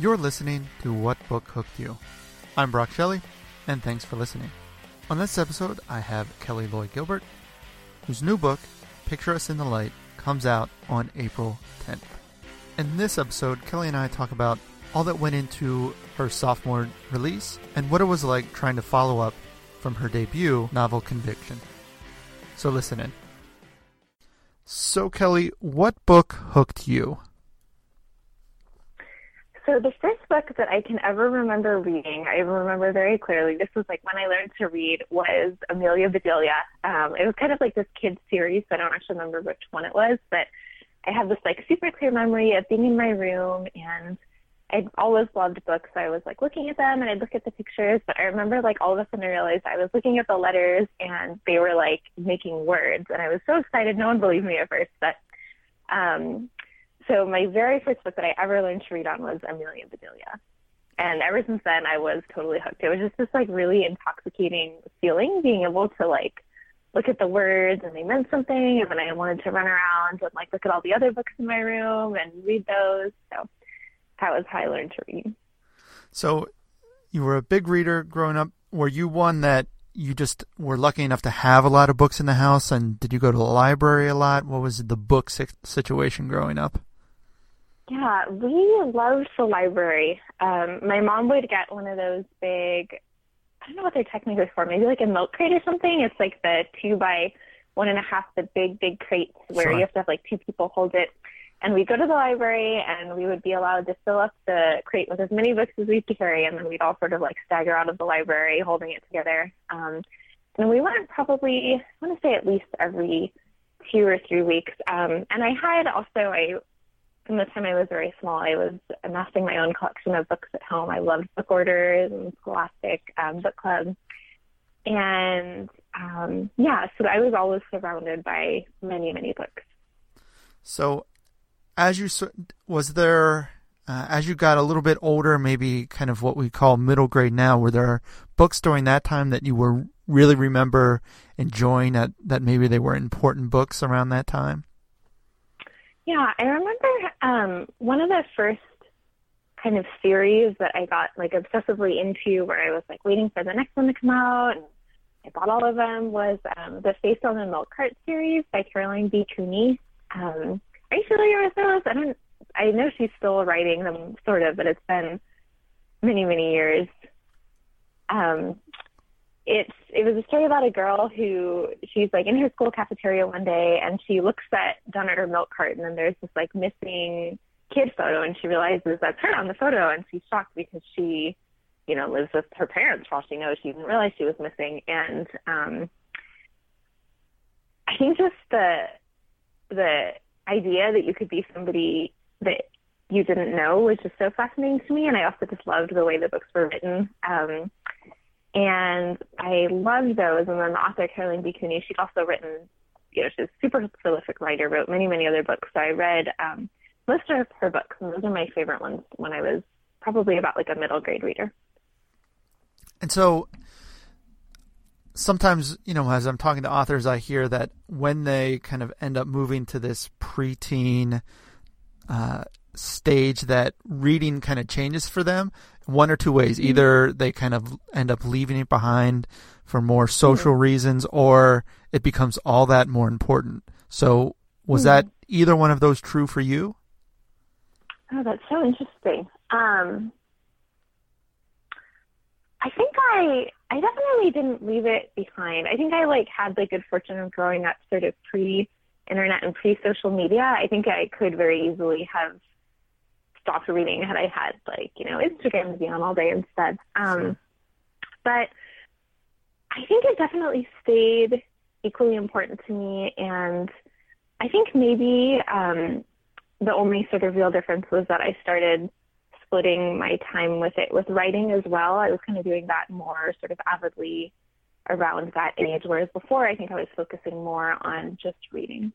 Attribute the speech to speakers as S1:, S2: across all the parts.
S1: You're listening to What Book Hooked You. I'm Brock Shelley, and thanks for listening. On this episode, I have Kelly Loy Gilbert, whose new book, Picture Us in the Light, comes out on April 10th. In this episode, Kelly and I talk about all that went into her sophomore release and what it was like trying to follow up from her debut novel Conviction. So listen in. So, Kelly, what book hooked you?
S2: So the first book that I can ever remember reading, I remember very clearly. This was like when I learned to read was Amelia Bedelia. Um, it was kind of like this kids series. So I don't actually remember which one it was, but I have this like super clear memory of being in my room and I'd always loved books. So I was like looking at them and I'd look at the pictures, but I remember like all of a sudden I realized I was looking at the letters and they were like making words and I was so excited. No one believed me at first, but um, so my very first book that I ever learned to read on was Amelia Bedelia. And ever since then, I was totally hooked. It was just this like really intoxicating feeling, being able to like look at the words and they meant something, and then I wanted to run around and like look at all the other books in my room and read those. So that was how I learned to read.
S1: So you were a big reader growing up. Were you one that you just were lucky enough to have a lot of books in the house, and did you go to the library a lot? What was the book situation growing up?
S2: Yeah, we loved the library. Um, my mom would get one of those big, I don't know what they're technically for, maybe like a milk crate or something. It's like the two by one and a half, the big, big crates where sure. you have to have like two people hold it. And we'd go to the library and we would be allowed to fill up the crate with as many books as we could carry. And then we'd all sort of like stagger out of the library holding it together. Um, and we went probably, I want to say at least every two or three weeks. Um, and I had also, I from the time I was very small, I was amassing my own collection of books at home. I loved book orders and scholastic um, book clubs. And um, yeah, so I was always surrounded by many, many books.
S1: So, as you was there, uh, as you got a little bit older, maybe kind of what we call middle grade now, were there books during that time that you were really remember enjoying that, that maybe they were important books around that time?
S2: Yeah, I remember um, one of the first kind of series that I got like obsessively into where I was like waiting for the next one to come out and I bought all of them was um, the Face on the Milk Cart series by Caroline B. Cooney. Um, are you familiar with those? I don't. I know she's still writing them, sort of, but it's been many, many years. Um, it's it was a story about a girl who she's like in her school cafeteria one day and she looks at down at her milk carton and there's this like missing kid photo and she realizes that's her on the photo and she's shocked because she you know lives with her parents all she knows she didn't realize she was missing. And um i think just the the idea that you could be somebody that you didn't know was just so fascinating to me and i also just loved the way the books were written. Um and I loved those. And then the author, Caroline B. Cooney, she'd also written, you know, she's a super prolific writer, wrote many, many other books. So I read um, most of her books, and those are my favorite ones when I was probably about like a middle grade reader.
S1: And so sometimes, you know, as I'm talking to authors, I hear that when they kind of end up moving to this preteen uh, stage, that reading kind of changes for them one or two ways. Mm-hmm. Either they kind of end up leaving it behind for more social mm-hmm. reasons, or it becomes all that more important. So, was mm-hmm. that either one of those true for you?
S2: Oh, that's so interesting. Um, I think I I definitely didn't leave it behind. I think I like had the good fortune of growing up sort of pre internet and pre social media. I think I could very easily have stopped reading had I had like, you know, Instagram to be on all day instead. Um, but I think it definitely stayed equally important to me. And I think maybe um, the only sort of real difference was that I started splitting my time with it with writing as well. I was kind of doing that more sort of avidly around that age, whereas before I think I was focusing more on just reading.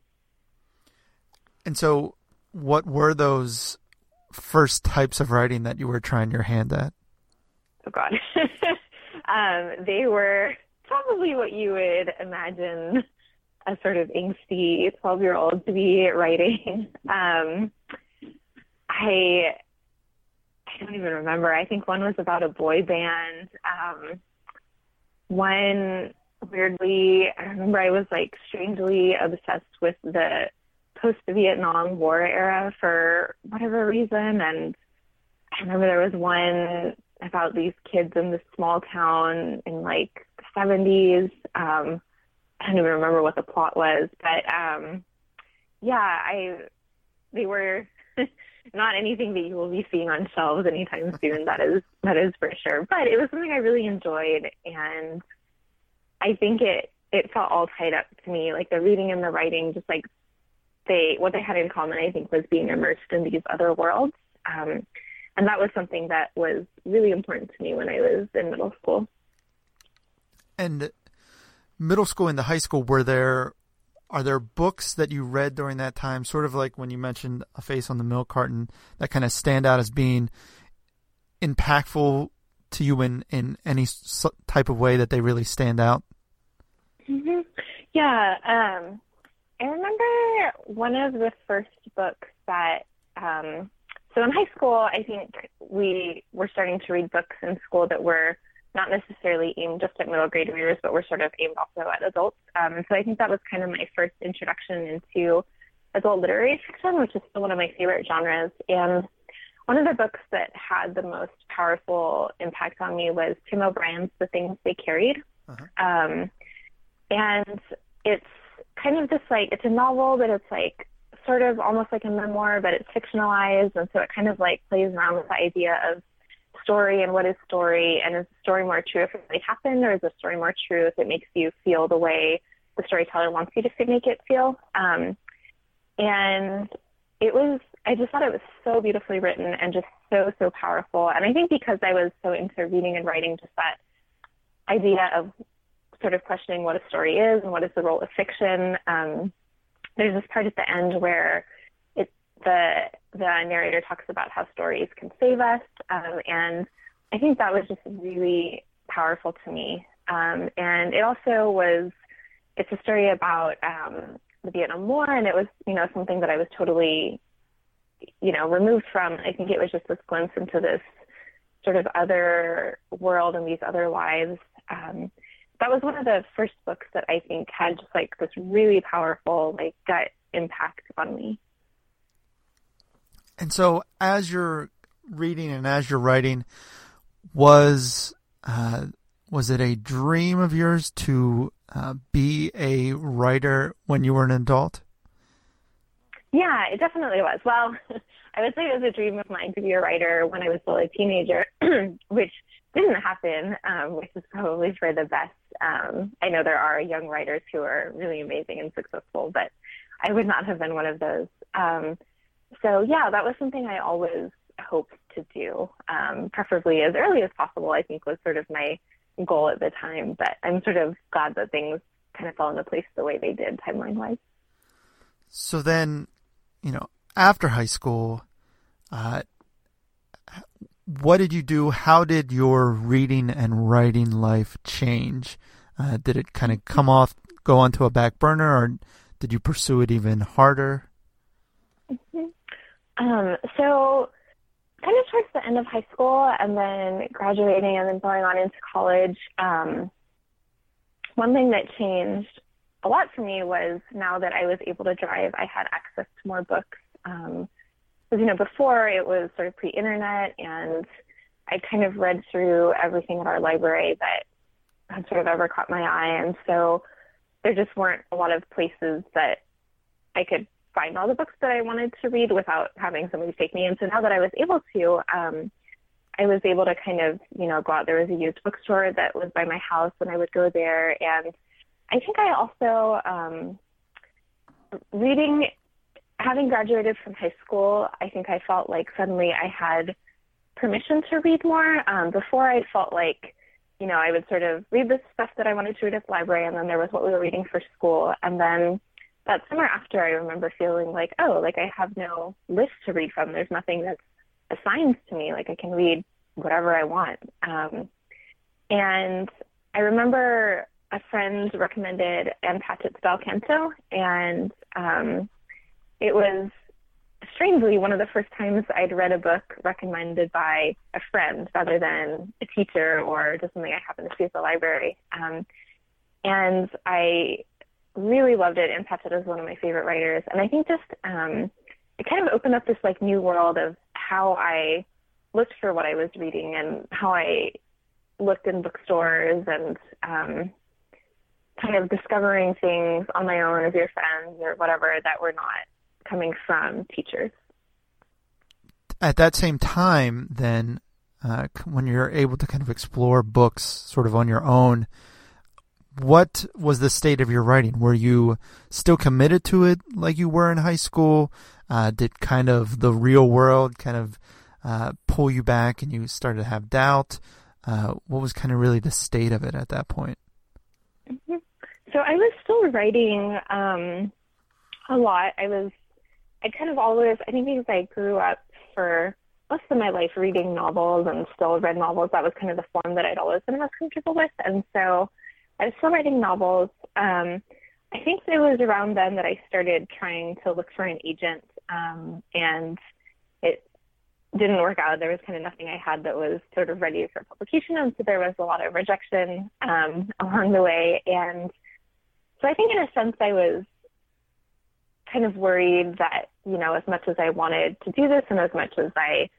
S1: And so, what were those first types of writing that you were trying your hand at?
S2: Oh God, um, they were probably what you would imagine a sort of angsty twelve-year-old to be writing. Um, I I don't even remember. I think one was about a boy band. Um, one weirdly, I remember I was like strangely obsessed with the post Vietnam War era for whatever reason. And I remember there was one about these kids in this small town in like the 70s. Um, I don't even remember what the plot was, but um, yeah, I they were not anything that you will be seeing on shelves anytime soon. that is that is for sure. But it was something I really enjoyed, and I think it it felt all tied up to me, like the reading and the writing, just like they what they had in common. I think was being immersed in these other worlds, um, and that was something that was really important to me when I was in middle school.
S1: And middle school and the high school, were there are there books that you read during that time, sort of like when you mentioned A Face on the Milk Carton, that kind of stand out as being impactful to you in, in any type of way that they really stand out?
S2: Mm-hmm. Yeah. Um, I remember one of the first books that, um, so in high school, I think we were starting to read books in school that were not necessarily aimed just at middle grade readers, but were sort of aimed also at adults. Um, so I think that was kind of my first introduction into adult literary fiction, which is still one of my favorite genres. And one of the books that had the most powerful impact on me was Tim O'Brien's The Things They Carried. Uh-huh. Um, and it's kind of just like, it's a novel, but it's like sort of almost like a memoir, but it's fictionalized. And so it kind of like plays around with the idea of story and what is story and is the story more true if it really happened or is the story more true if it makes you feel the way the storyteller wants you to make it feel um, and it was i just thought it was so beautifully written and just so so powerful and i think because i was so into reading and writing just that idea of sort of questioning what a story is and what is the role of fiction um, there's this part at the end where the the narrator talks about how stories can save us, um, and I think that was just really powerful to me. Um, and it also was it's a story about um, the Vietnam War, and it was you know something that I was totally you know removed from. I think it was just this glimpse into this sort of other world and these other lives. Um, that was one of the first books that I think had just like this really powerful like gut impact on me.
S1: And so, as you're reading and as you're writing, was uh, was it a dream of yours to uh, be a writer when you were an adult?
S2: Yeah, it definitely was. Well, I would say it was a dream of mine to be a writer when I was still a teenager, which didn't happen, um, which is probably for the best. Um, I know there are young writers who are really amazing and successful, but I would not have been one of those. Um, so yeah, that was something I always hoped to do, um, preferably as early as possible. I think was sort of my goal at the time. But I'm sort of glad that things kind of fell into place the way they did timeline wise.
S1: So then, you know, after high school, uh, what did you do? How did your reading and writing life change? Uh, did it kind of come off, go onto a back burner, or did you pursue it even harder?
S2: Mm-hmm. Um, so kind of towards the end of high school and then graduating and then going on into college, um, one thing that changed a lot for me was now that I was able to drive, I had access to more books. Um, because, you know, before it was sort of pre-internet and I kind of read through everything at our library that had sort of ever caught my eye. And so there just weren't a lot of places that I could find all the books that I wanted to read without having somebody take me. And so now that I was able to, um, I was able to kind of, you know, go out. There was a used bookstore that was by my house, and I would go there. And I think I also, um, reading, having graduated from high school, I think I felt like suddenly I had permission to read more. Um, before I felt like, you know, I would sort of read the stuff that I wanted to read at the library, and then there was what we were reading for school, and then that summer after, I remember feeling like, oh, like I have no list to read from. There's nothing that's assigned to me. Like I can read whatever I want. Um, and I remember a friend recommended Ann Patchett's Bel Canto, and um, it was strangely one of the first times I'd read a book recommended by a friend rather than a teacher or just something I happened to see at the library. Um, and I really loved it. Ann Patchett is one of my favorite writers. And I think just um, it kind of opened up this like new world of how I looked for what I was reading and how I looked in bookstores and um, kind of discovering things on my own as your friends or whatever that were not coming from teachers.
S1: At that same time, then, uh, when you're able to kind of explore books sort of on your own, what was the state of your writing? Were you still committed to it like you were in high school? Uh, did kind of the real world kind of uh, pull you back and you started to have doubt? Uh, what was kind of really the state of it at that point?
S2: Mm-hmm. So I was still writing um, a lot. I was, I kind of always, I think because I grew up for most of my life reading novels and still read novels, that was kind of the form that I'd always been most comfortable with. And so I was still writing novels. Um, I think it was around then that I started trying to look for an agent, um, and it didn't work out. There was kind of nothing I had that was sort of ready for publication, and so there was a lot of rejection um, along the way. And so I think, in a sense, I was kind of worried that you know, as much as I wanted to do this, and as much as I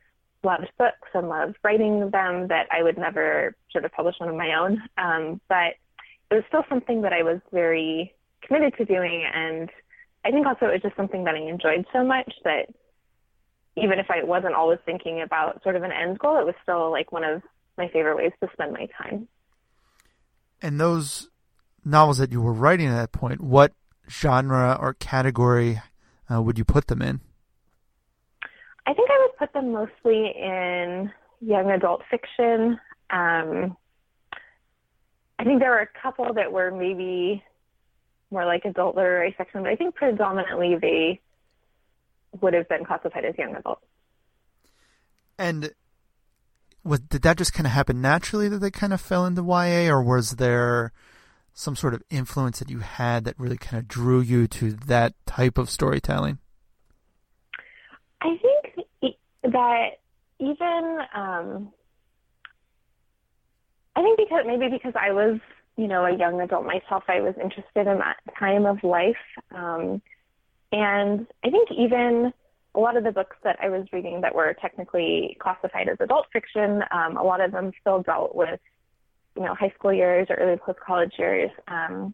S2: loved books and loved writing them, that I would never sort of publish one of my own. Um, but it was still something that I was very committed to doing. And I think also it was just something that I enjoyed so much that even if I wasn't always thinking about sort of an end goal, it was still like one of my favorite ways to spend my time.
S1: And those novels that you were writing at that point, what genre or category uh, would you put them in?
S2: I think I would put them mostly in young adult fiction. Um, I think there were a couple that were maybe more like adult literary fiction, but I think predominantly they would have been classified as young adult.
S1: And was, did that just kind of happen naturally that they kind of fell into YA, or was there some sort of influence that you had that really kind of drew you to that type of storytelling?
S2: I think that even um, I think because maybe because I was, you know, a young adult myself, I was interested in that time of life. Um, and I think even a lot of the books that I was reading that were technically classified as adult fiction, um, a lot of them still dealt with, you know, high school years or early post college years. Um,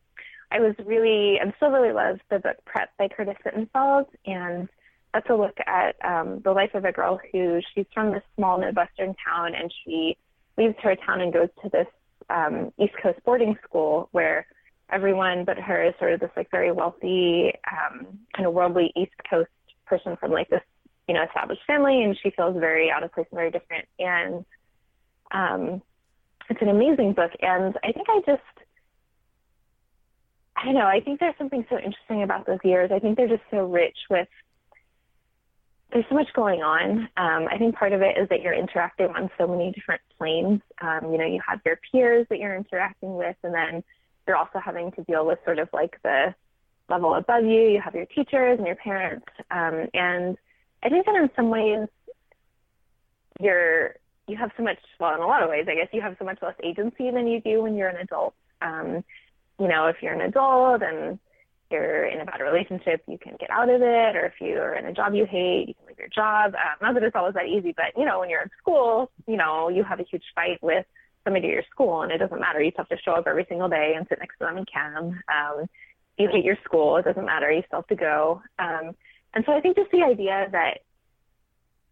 S2: I was really, and still really love the book Prep by Curtis Sittenfeld. And that's a look at um, the life of a girl who she's from this small Midwestern town and she leaves her town and goes to this um, East Coast boarding school where everyone but her is sort of this like very wealthy, um, kind of worldly East Coast person from like this, you know, established family, and she feels very out of place and very different. And um, it's an amazing book, and I think I just. I don't know. I think there's something so interesting about those years. I think they're just so rich with there's so much going on. Um, I think part of it is that you're interacting on so many different planes. Um, you know, you have your peers that you're interacting with, and then you're also having to deal with sort of like the level above you. You have your teachers and your parents, um, and I think that in some ways you're you have so much. Well, in a lot of ways, I guess you have so much less agency than you do when you're an adult. Um, you know, if you're an adult and you're in a bad relationship, you can get out of it, or if you're in a job you hate, you can leave your job. Um, not that it's always that easy, but you know, when you're in school, you know, you have a huge fight with somebody at your school, and it doesn't matter. You still have to show up every single day and sit next to them in cam. Um, you hate your school, it doesn't matter. You still have to go. Um, and so I think just the idea that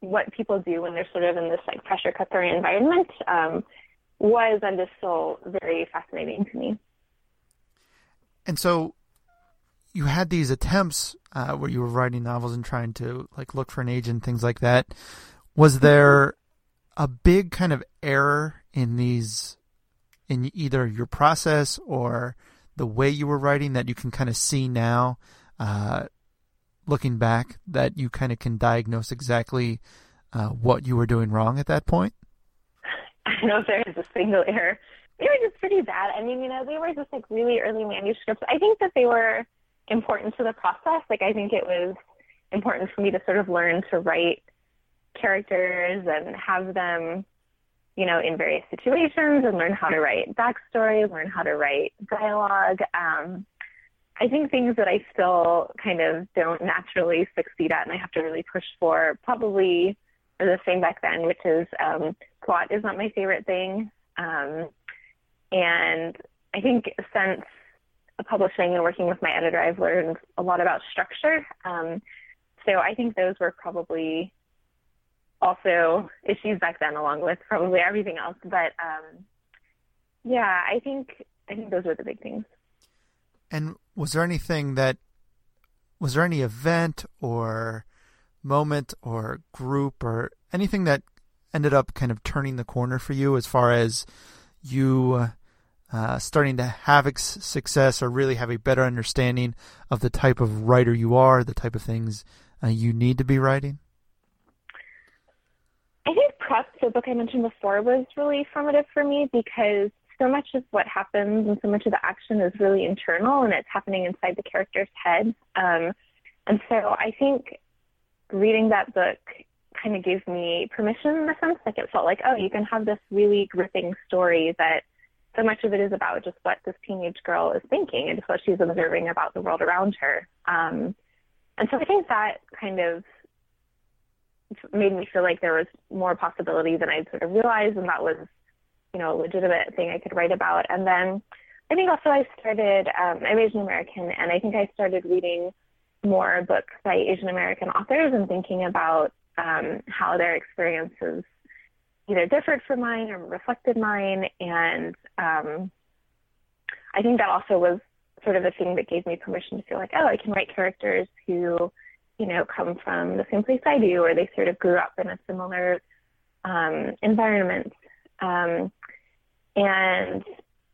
S2: what people do when they're sort of in this like pressure cooker environment um, was and is still very fascinating to me.
S1: And so you had these attempts uh, where you were writing novels and trying to like look for an agent, things like that. Was there a big kind of error in these, in either your process or the way you were writing that you can kind of see now, uh, looking back, that you kind of can diagnose exactly uh, what you were doing wrong at that point?
S2: I don't know if there is a single error. They were just pretty bad. I mean, you know, they were just like really early manuscripts. I think that they were important to the process. Like I think it was important for me to sort of learn to write characters and have them, you know, in various situations and learn how to write backstory, learn how to write dialogue. Um, I think things that I still kind of don't naturally succeed at and I have to really push for probably are the same back then, which is um, plot is not my favorite thing. Um, and I think since publishing and working with my editor, I've learned a lot about structure. Um, so I think those were probably also issues back then, along with probably everything else. But um, yeah, I think I think those were the big things.
S1: And was there anything that was there any event or moment or group or anything that ended up kind of turning the corner for you as far as you uh, starting to have success or really have a better understanding of the type of writer you are, the type of things uh, you need to be writing?
S2: I think Prep, the book I mentioned before, was really formative for me because so much of what happens and so much of the action is really internal and it's happening inside the character's head. Um, and so I think reading that book kind of gave me permission in a sense. Like it felt like, oh, you can have this really gripping story that so much of it is about just what this teenage girl is thinking and just what she's observing about the world around her. Um, and so I think that kind of made me feel like there was more possibility than I'd sort of realized, and that was, you know, a legitimate thing I could write about. And then I think also I started, um, I'm Asian American, and I think I started reading more books by Asian American authors and thinking about um, how their experiences either differed from mine or reflected mine. And um, I think that also was sort of the thing that gave me permission to feel like, oh, I can write characters who, you know, come from the same place I do, or they sort of grew up in a similar um, environment. Um, and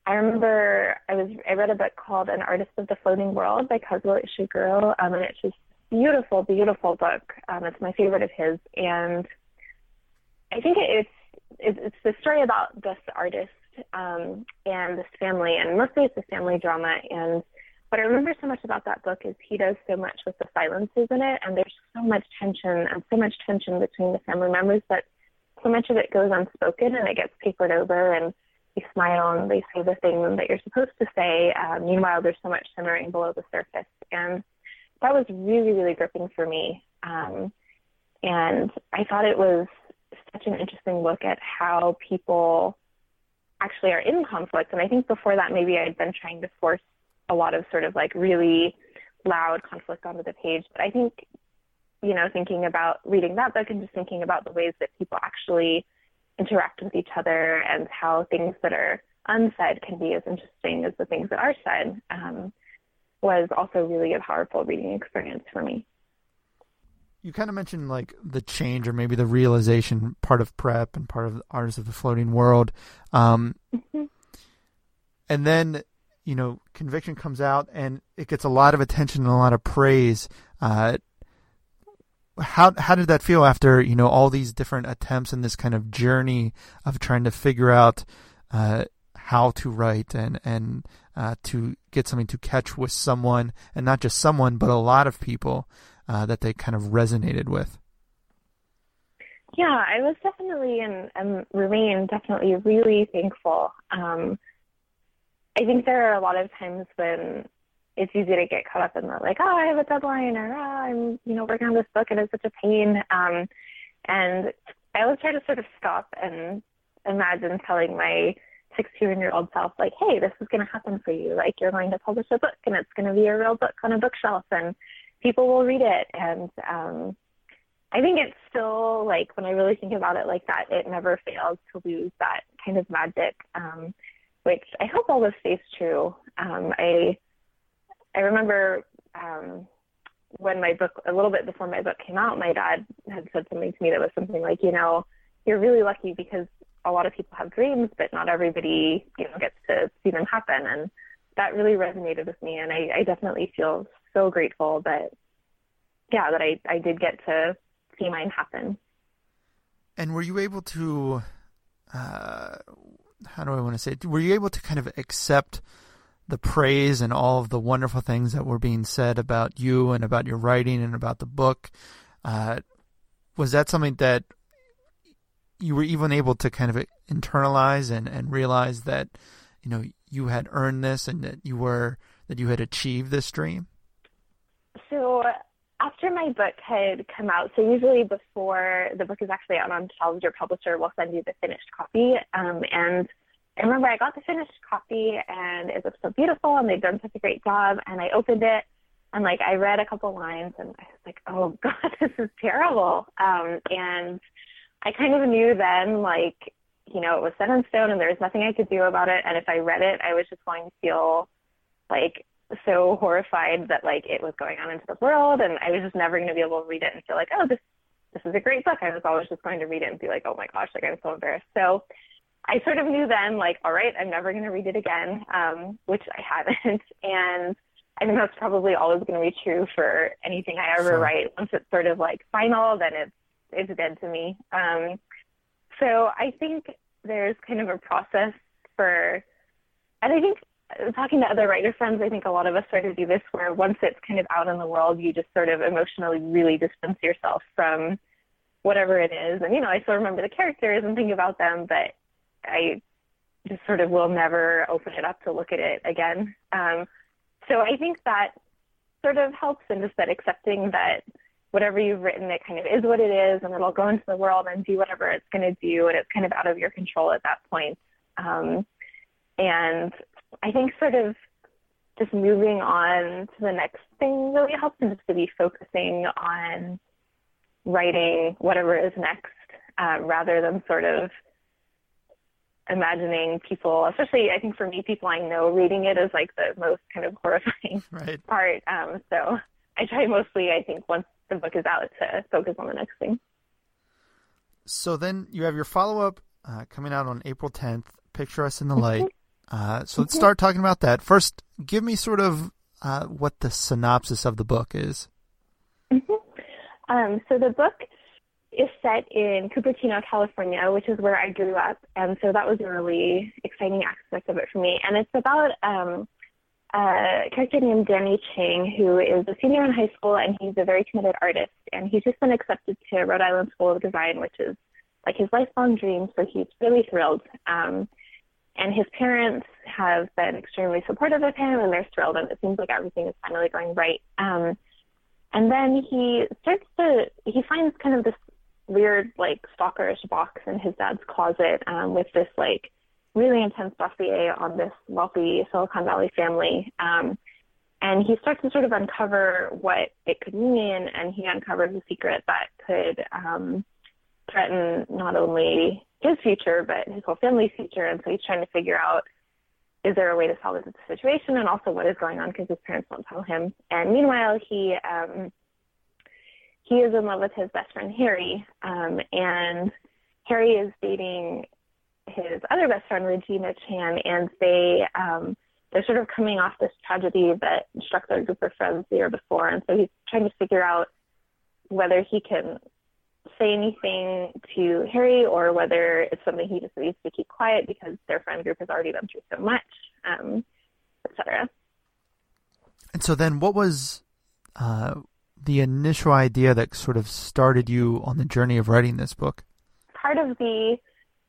S2: I remember I was I read a book called An Artist of the Floating World by Kazuo Ishiguro, um, and it's just beautiful, beautiful book. Um, it's my favorite of his, and I think it's it's the story about this artist um, and this family, and mostly it's a family drama. And what I remember so much about that book is he does so much with the silences in it, and there's so much tension and so much tension between the family members that so much of it goes unspoken and it gets papered over and they smile and they say the thing that you're supposed to say. Um, meanwhile, there's so much simmering below the surface. And that was really, really gripping for me. Um, and I thought it was such an interesting look at how people actually are in conflict. And I think before that, maybe I'd been trying to force a lot of sort of like really loud conflict onto the page. But I think, you know, thinking about reading that book and just thinking about the ways that people actually interact with each other and how things that are unsaid can be as interesting as the things that are said um, was also really a powerful reading experience for me.
S1: You kind of mentioned like the change or maybe the realization part of prep and part of the Artists of the Floating World. Um, mm-hmm. And then, you know, Conviction comes out and it gets a lot of attention and a lot of praise. Uh, how how did that feel after you know all these different attempts and this kind of journey of trying to figure out uh, how to write and and uh, to get something to catch with someone and not just someone but a lot of people uh, that they kind of resonated with.
S2: Yeah, I was definitely and, and remain definitely really thankful. Um, I think there are a lot of times when it's easy to get caught up in the like, oh, I have a deadline, or oh, I'm, you know, working on this book and it's such a pain. Um, and I always try to sort of stop and imagine telling my 16 year old self, like, hey, this is going to happen for you. Like, you're going to publish a book and it's going to be a real book on a bookshelf and people will read it. And um, I think it's still like, when I really think about it like that, it never fails to lose that kind of magic, um, which I hope always stays true. Um, I, I remember um, when my book, a little bit before my book came out, my dad had said something to me that was something like, you know, you're really lucky because a lot of people have dreams, but not everybody, you know, gets to see them happen. And that really resonated with me. And I, I definitely feel so grateful that, yeah, that I, I did get to see mine happen.
S1: And were you able to, uh, how do I want to say it? Were you able to kind of accept the praise and all of the wonderful things that were being said about you and about your writing and about the book. Uh, was that something that you were even able to kind of internalize and, and realize that you know you had earned this and that you were that you had achieved this dream?
S2: So after my book had come out, so usually before the book is actually out on shelves, your publisher will send you the finished copy. Um, and I remember I got the finished copy and it was so beautiful and they'd done such a great job. And I opened it and like I read a couple lines and I was like, oh God, this is terrible. Um, and I kind of knew then like, you know, it was set in stone and there was nothing I could do about it. And if I read it, I was just going to feel like so horrified that like it was going on into the world and I was just never going to be able to read it and feel like, oh, this this is a great book. I was always just going to read it and be like, oh my gosh, like I'm so embarrassed. So I sort of knew then, like, all right, I'm never going to read it again, um, which I haven't. And I think that's probably always going to be true for anything I ever sure. write. Once it's sort of like final, then it's it's dead to me. Um, so I think there's kind of a process for, and I think talking to other writer friends, I think a lot of us sort of do this where once it's kind of out in the world, you just sort of emotionally really distance yourself from whatever it is. And, you know, I still remember the characters and think about them, but I just sort of will never open it up to look at it again. Um, so I think that sort of helps in just that accepting that whatever you've written, it kind of is what it is, and it'll go into the world and do whatever it's going to do, and it's kind of out of your control at that point. Um, and I think sort of just moving on to the next thing really helps, and just to be focusing on writing whatever is next, uh, rather than sort of imagining people, especially I think for me, people I know reading it is like the most kind of horrifying right. part. Um, so I try mostly, I think, once the book is out to focus on the next thing.
S1: So then you have your follow up uh, coming out on April 10th, Picture Us in the Light. Mm-hmm. Uh, so let's mm-hmm. start talking about that. First, give me sort of uh, what the synopsis of the book is.
S2: Mm-hmm. Um, so the book is set in Cupertino, California, which is where I grew up. And so that was a really exciting aspect of it for me. And it's about um, a character named Danny Chang, who is a senior in high school and he's a very committed artist. And he's just been accepted to Rhode Island School of Design, which is like his lifelong dream. So he's really thrilled. Um, and his parents have been extremely supportive of him and they're thrilled. And it seems like everything is finally going right. Um, and then he starts to, he finds kind of this weird like stalkerish box in his dad's closet um, with this like really intense dossier on this wealthy Silicon Valley family. Um, and he starts to sort of uncover what it could mean, and he uncovers a secret that could um, threaten not only his future but his whole family's future. And so he's trying to figure out is there a way to salvage the situation, and also what is going on because his parents won't tell him. And meanwhile, he um, he is in love with his best friend Harry, um, and Harry is dating his other best friend Regina Chan, and they um, they're sort of coming off this tragedy that struck their group of friends the year before, and so he's trying to figure out whether he can say anything to Harry or whether it's something he just needs to keep quiet because their friend group has already been through so much, um, etc.
S1: And so then, what was uh, the initial idea that sort of started you on the journey of writing this book?
S2: Part of the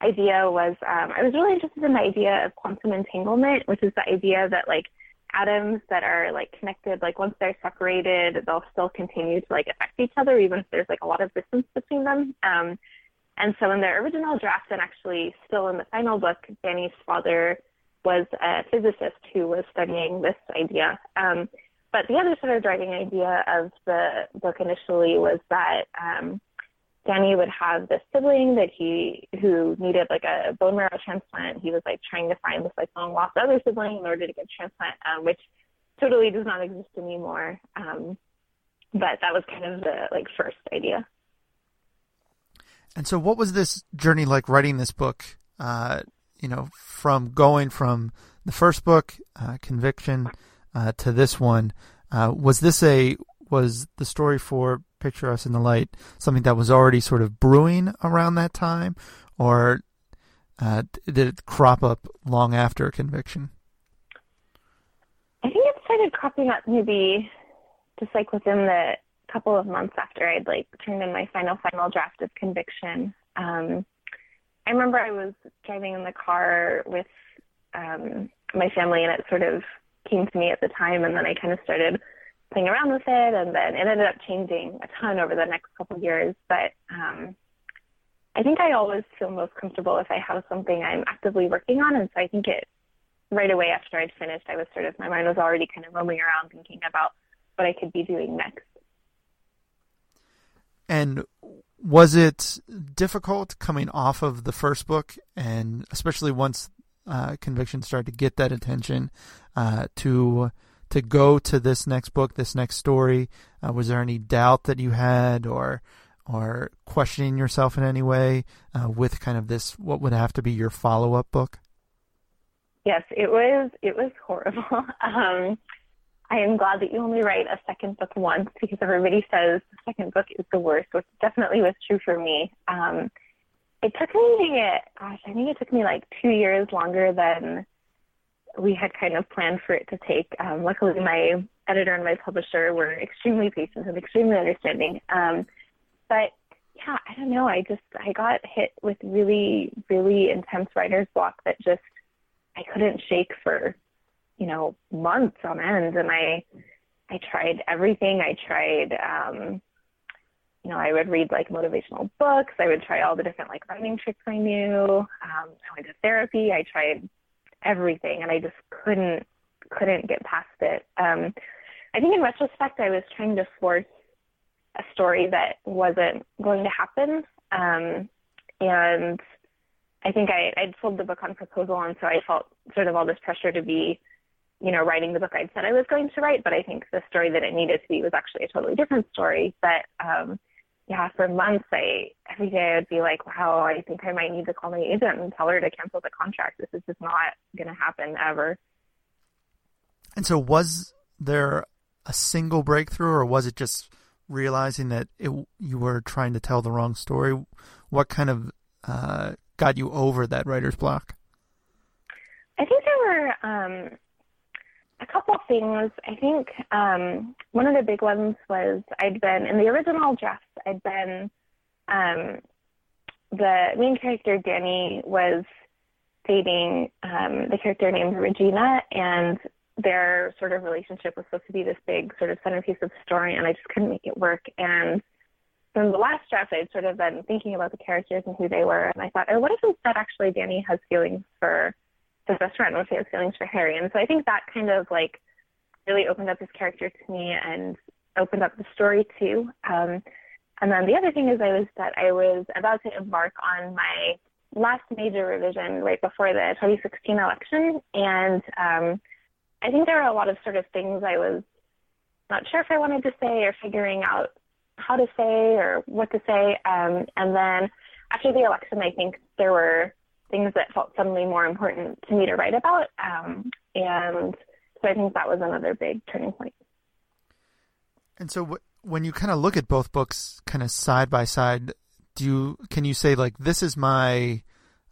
S2: idea was um, I was really interested in the idea of quantum entanglement, which is the idea that like atoms that are like connected, like once they're separated, they'll still continue to like affect each other, even if there's like a lot of distance between them. Um, and so in the original draft, and actually still in the final book, Danny's father was a physicist who was studying this idea. Um, but the other sort of driving idea of the book initially was that um, Danny would have this sibling that he who needed like a bone marrow transplant. He was like trying to find this like long lost other sibling in order to get transplant, um, which totally does not exist anymore. Um, but that was kind of the like first idea.
S1: And so, what was this journey like writing this book? Uh, you know, from going from the first book, uh, Conviction, uh, to this one. Uh, was this a was the story for Picture Us in the Light something that was already sort of brewing around that time, or uh, did it crop up long after Conviction?
S2: I think it started cropping up maybe just like within the couple of months after I'd like turned in my final final draft of conviction. Um, I remember I was driving in the car with um, my family, and it sort of came to me at the time, and then I kind of started playing around with it, and then it ended up changing a ton over the next couple of years. But um, I think I always feel most comfortable if I have something I'm actively working on, and so I think it right away after I'd finished, I was sort of my mind was already kind of roaming around thinking about what I could be doing next.
S1: And was it difficult coming off of the first book, and especially once uh, conviction started to get that attention, uh, to to go to this next book, this next story? Uh, was there any doubt that you had, or or questioning yourself in any way uh, with kind of this? What would have to be your follow up book?
S2: Yes, it was. It was horrible. um, I am glad that you only write a second book once because everybody says the second book is the worst, which definitely was true for me. Um, it took me, gosh, I think it took me like two years longer than we had kind of planned for it to take. Um, luckily, my editor and my publisher were extremely patient and extremely understanding. Um, but yeah, I don't know. I just I got hit with really, really intense writer's block that just I couldn't shake for you know, months on end. And I, I tried everything. I tried, um, you know, I would read like motivational books. I would try all the different like writing tricks I knew. Um, I went to therapy. I tried everything, and I just couldn't couldn't get past it. Um, I think in retrospect, I was trying to force a story that wasn't going to happen, um, and I think I I'd sold the book on proposal, and so I felt sort of all this pressure to be you know, writing the book I'd said I was going to write, but I think the story that it needed to be was actually a totally different story. But um, yeah, for months, I every day I would be like, wow, I think I might need to call my agent and tell her to cancel the contract. This is just not going to happen ever.
S1: And so, was there a single breakthrough, or was it just realizing that it, you were trying to tell the wrong story? What kind of uh, got you over that writer's block?
S2: I think there were um, a couple things. I think um, one of the big ones was I'd been in the original draft. I'd been um, the main character Danny was dating um, the character named Regina, and their sort of relationship was supposed to be this big sort of centerpiece of the story, and I just couldn't make it work. And from the last draft, I'd sort of been thinking about the characters and who they were, and I thought, oh, what if instead actually Danny has feelings for his best friend with his feelings for Harry. And so I think that kind of like really opened up his character to me and opened up the story too. Um, and then the other thing is I was that I was about to embark on my last major revision right before the 2016 election. And um, I think there were a lot of sort of things I was not sure if I wanted to say or figuring out how to say or what to say. Um, and then after the election, I think there were things that felt suddenly more important to me to write about. Um, and so I think that was another big turning point.
S1: And so w- when you kind of look at both books kind of side by side, do you, can you say like, this is my,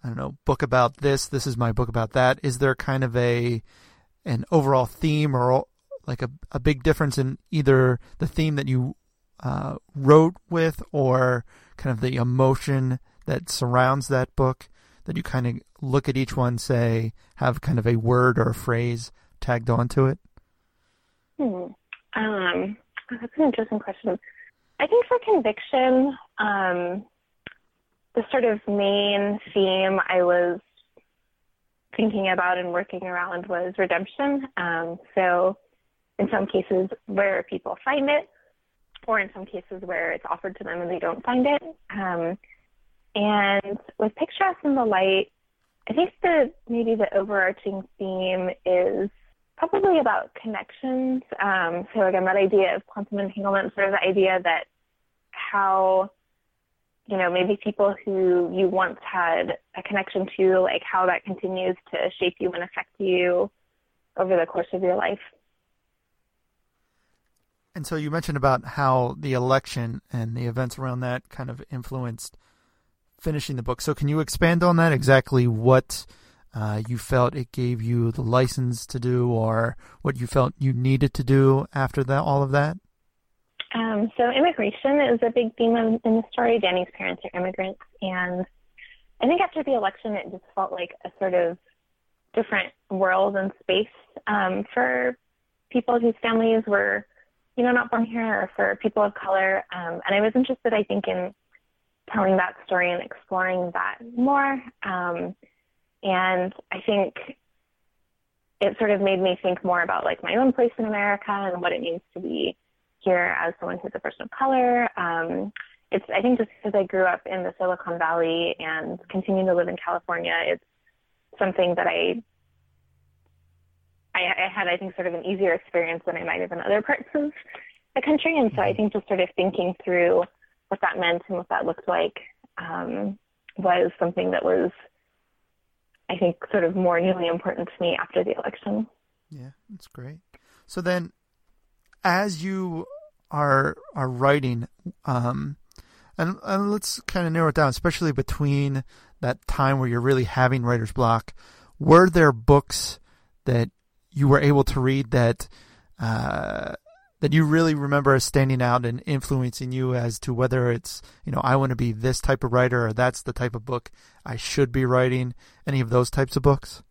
S1: I don't know, book about this, this is my book about that? Is there kind of a, an overall theme or like a, a big difference in either the theme that you uh, wrote with or kind of the emotion that surrounds that book? That you kind of look at each one, say, have kind of a word or a phrase tagged onto it?
S2: Hmm. Um, that's an interesting question. I think for conviction, um, the sort of main theme I was thinking about and working around was redemption. Um, so, in some cases where people find it, or in some cases where it's offered to them and they don't find it. Um, and with Picture Us in the Light, I think that maybe the overarching theme is probably about connections. Um, so again, that idea of quantum entanglement, sort of the idea that how, you know, maybe people who you once had a connection to, like how that continues to shape you and affect you over the course of your life.
S1: And so you mentioned about how the election and the events around that kind of influenced finishing the book. So can you expand on that? Exactly what uh, you felt it gave you the license to do, or what you felt you needed to do after that, all of that?
S2: Um, so immigration is a big theme in, the story. Danny's parents are immigrants, and I think after the election, it just felt like a sort of different world and space um, for people whose families were, you know, not born here, or for people of color. Um, and I was interested, I think, in telling that story and exploring that more. Um, and I think it sort of made me think more about like my own place in America and what it means to be here as someone who's a person of color. Um, it's I think just because I grew up in the Silicon Valley and continue to live in California, it's something that I I, I had I think sort of an easier experience than I might have in other parts of the country, and so I think just sort of thinking through what that meant and what that looked like um, was something that was I think sort of more newly important to me after the election.
S1: Yeah, that's great. So then, as you are are writing, um, and, and let's kind of narrow it down, especially between that time where you're really having writer's block. Were there books that you were able to read that uh, that you really remember as standing out and influencing you as to whether it's you know I want to be this type of writer or that's the type of book I should be writing? Any of those types of books?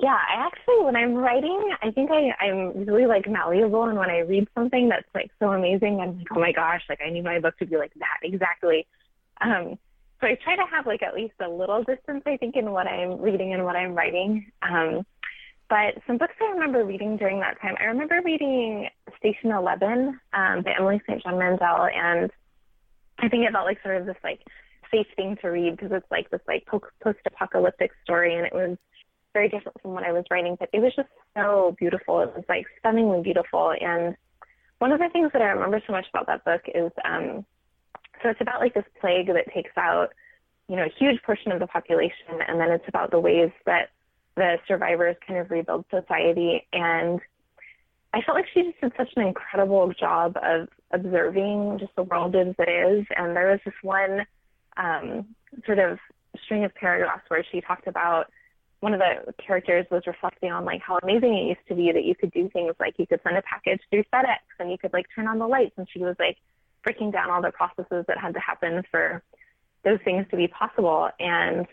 S2: Yeah, I actually, when I'm writing, I think I, I'm really like malleable. And when I read something that's like so amazing, I'm like, oh my gosh, like I need my book to be like that exactly. Um, so I try to have like at least a little distance, I think, in what I'm reading and what I'm writing. Um, but some books I remember reading during that time, I remember reading Station Eleven um, by Emily St. John Mandel, and I think it felt like sort of this like safe thing to read because it's like this like post-apocalyptic story, and it was very different from what I was writing, but it was just so beautiful. It was like stunningly beautiful. And one of the things that I remember so much about that book is um, so it's about like this plague that takes out, you know, a huge portion of the population, and then it's about the ways that the survivors kind of rebuild society. And I felt like she just did such an incredible job of observing just the world as it is. And there was this one um, sort of string of paragraphs where she talked about one of the characters was reflecting on like how amazing it used to be that you could do things like you could send a package through FedEx and you could like turn on the lights. And she was like breaking down all the processes that had to happen for those things to be possible. And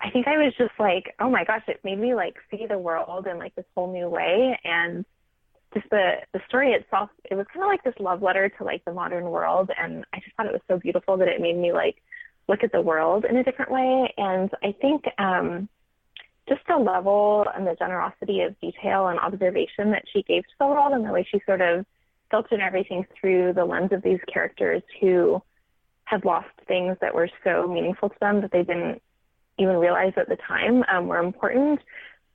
S2: I think I was just like, oh my gosh, it made me like see the world in like this whole new way. And just the the story itself it was kind of like this love letter to like the modern world and I just thought it was so beautiful that it made me like look at the world in a different way and I think um just the level and the generosity of detail and observation that she gave to the world and the way she sort of filtered everything through the lens of these characters who had lost things that were so meaningful to them that they didn't even realize at the time um, were important.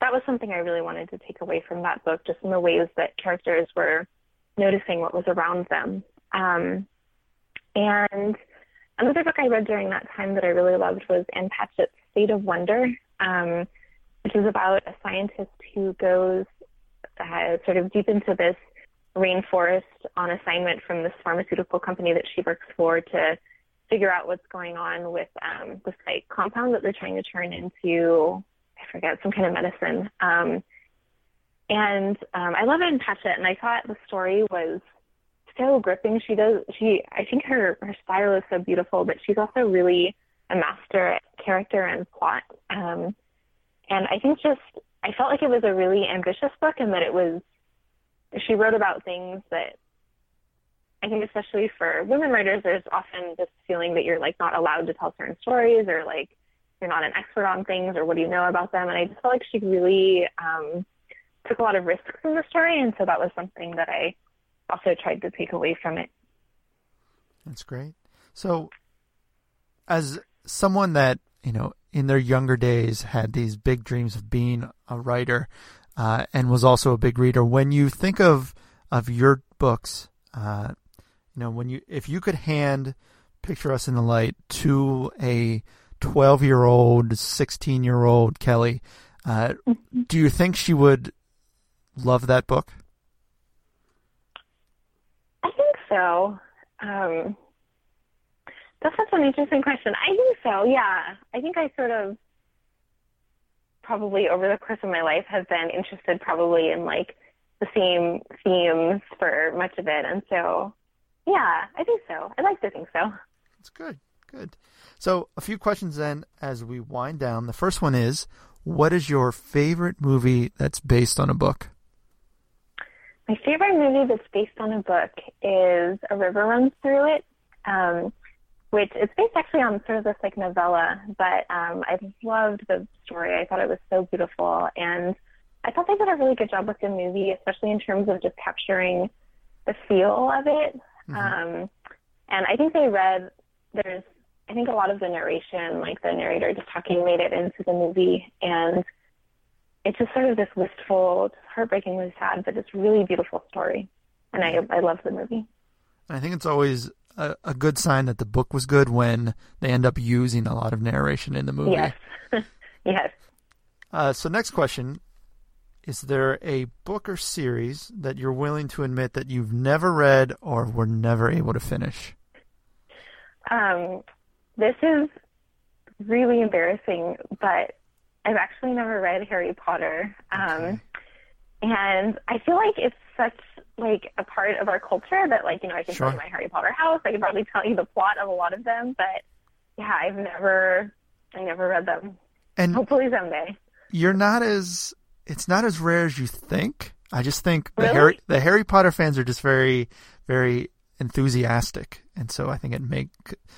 S2: That was something I really wanted to take away from that book, just in the ways that characters were noticing what was around them. Um, and another book I read during that time that I really loved was Ann Patchett's State of Wonder. Um, which is about a scientist who goes uh, sort of deep into this rainforest on assignment from this pharmaceutical company that she works for to figure out what's going on with um, this like compound that they're trying to turn into I forget some kind of medicine. Um, and um, I love Ann Patchett, and I thought the story was so gripping. She does she I think her her style is so beautiful, but she's also really a master at character and plot. Um, and I think just I felt like it was a really ambitious book and that it was she wrote about things that I think especially for women writers there's often this feeling that you're like not allowed to tell certain stories or like you're not an expert on things or what do you know about them and I just felt like she really um took a lot of risks in the story and so that was something that I also tried to take away from it.
S1: That's great. So as someone that, you know, in their younger days had these big dreams of being a writer uh, and was also a big reader. When you think of of your books, uh, you know, when you if you could hand "Picture Us in the Light" to a twelve year old, sixteen year old Kelly, uh, mm-hmm. do you think she would love that book?
S2: I think so. Um, that's such an interesting question. I think so. Yeah, I think I sort of probably over the course of my life have been interested probably in like the same themes for much of it. And so, yeah, I think so. I like to think so.
S1: That's good. Good. So, a few questions then as we wind down. The first one is What is your favorite movie that's based on a book?
S2: My favorite movie that's based on a book is A River Runs Through It, um, which it's based actually on sort of this like novella, but um, I loved the story. I thought it was so beautiful. And I thought they did a really good job with the movie, especially in terms of just capturing the feel of it. Mm-hmm. Um, and I think they read, there's, I think a lot of the narration, like the narrator just talking, made it into the movie. And it's just sort of this wistful, just heartbreakingly sad, but just really beautiful story. And I, I love the movie.
S1: I think it's always a, a good sign that the book was good when they end up using a lot of narration in the movie.
S2: Yes. yes.
S1: Uh, so next question is there a book or series that you're willing to admit that you've never read or were never able to finish?
S2: Um, this is really embarrassing, but I've actually never read Harry Potter. Um, okay. And I feel like it's such like a part of our culture that like, you know, I can sure. tell you my Harry Potter house. I can probably tell you the plot of a lot of them, but yeah, I've never, I never read them. And hopefully someday.
S1: You're not as it's not as rare as you think. I just think the
S2: really?
S1: Harry the Harry Potter fans are just very very enthusiastic, and so I think it make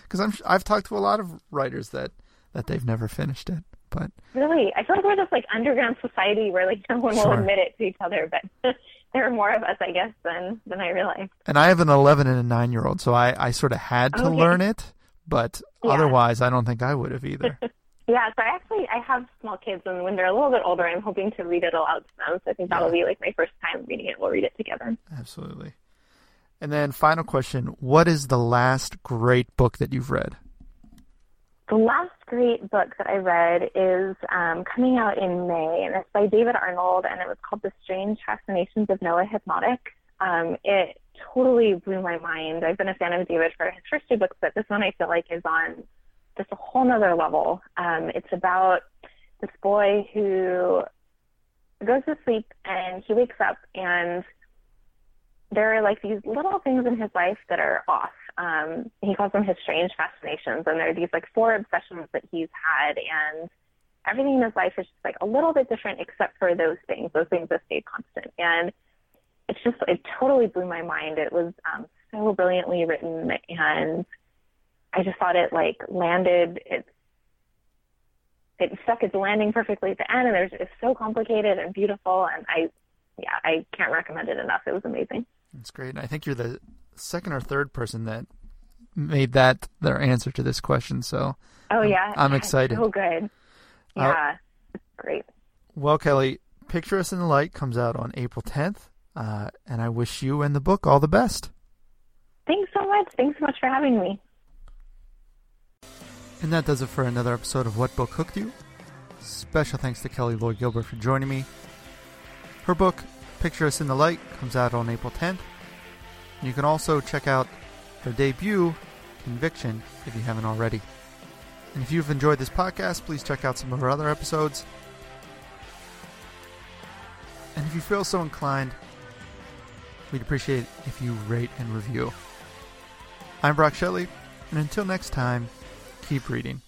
S1: because I'm I've talked to a lot of writers that that they've never finished it. But
S2: really, I feel like we're this like underground society where like no one sure. will admit it to each other, but there are more of us, I guess, than than I realized.
S1: And I have an 11 and a 9 year old, so I I sort of had to okay. learn it, but yeah. otherwise, I don't think I would have either.
S2: Yeah, so I actually I have small kids, and when they're a little bit older, I'm hoping to read it aloud to them. So I think that'll be like my first time reading it. We'll read it together.
S1: Absolutely. And then final question: What is the last great book that you've read?
S2: The last great book that I read is um, coming out in May, and it's by David Arnold, and it was called The Strange Fascinations of Noah Hypnotik. Um, it totally blew my mind. I've been a fan of David for his first two books, but this one I feel like is on just a whole nother level. Um, it's about this boy who goes to sleep and he wakes up and there are like these little things in his life that are off. Um, he calls them his strange fascinations, and there are these like four obsessions that he's had, and everything in his life is just like a little bit different except for those things. Those things have stayed constant, and it's just it totally blew my mind. It was um, so brilliantly written, and I just thought it like landed it it stuck its landing perfectly at the end and it's so complicated and beautiful and I yeah, I can't recommend it enough. It was amazing.
S1: That's great. I think you're the second or third person that made that their answer to this question. So
S2: Oh yeah.
S1: I'm, I'm excited.
S2: So good. Yeah. Uh, great.
S1: Well, Kelly, Picture Us in the Light comes out on April 10th. Uh, and I wish you and the book all the best.
S2: Thanks so much. Thanks so much for having me.
S1: And that does it for another episode of What Book Hooked You. Special thanks to Kelly Loy Gilbert for joining me. Her book, Picture Us in the Light, comes out on April 10th. You can also check out her debut, Conviction, if you haven't already. And if you've enjoyed this podcast, please check out some of our other episodes. And if you feel so inclined, we'd appreciate if you rate and review. I'm Brock Shelley, and until next time, keep reading.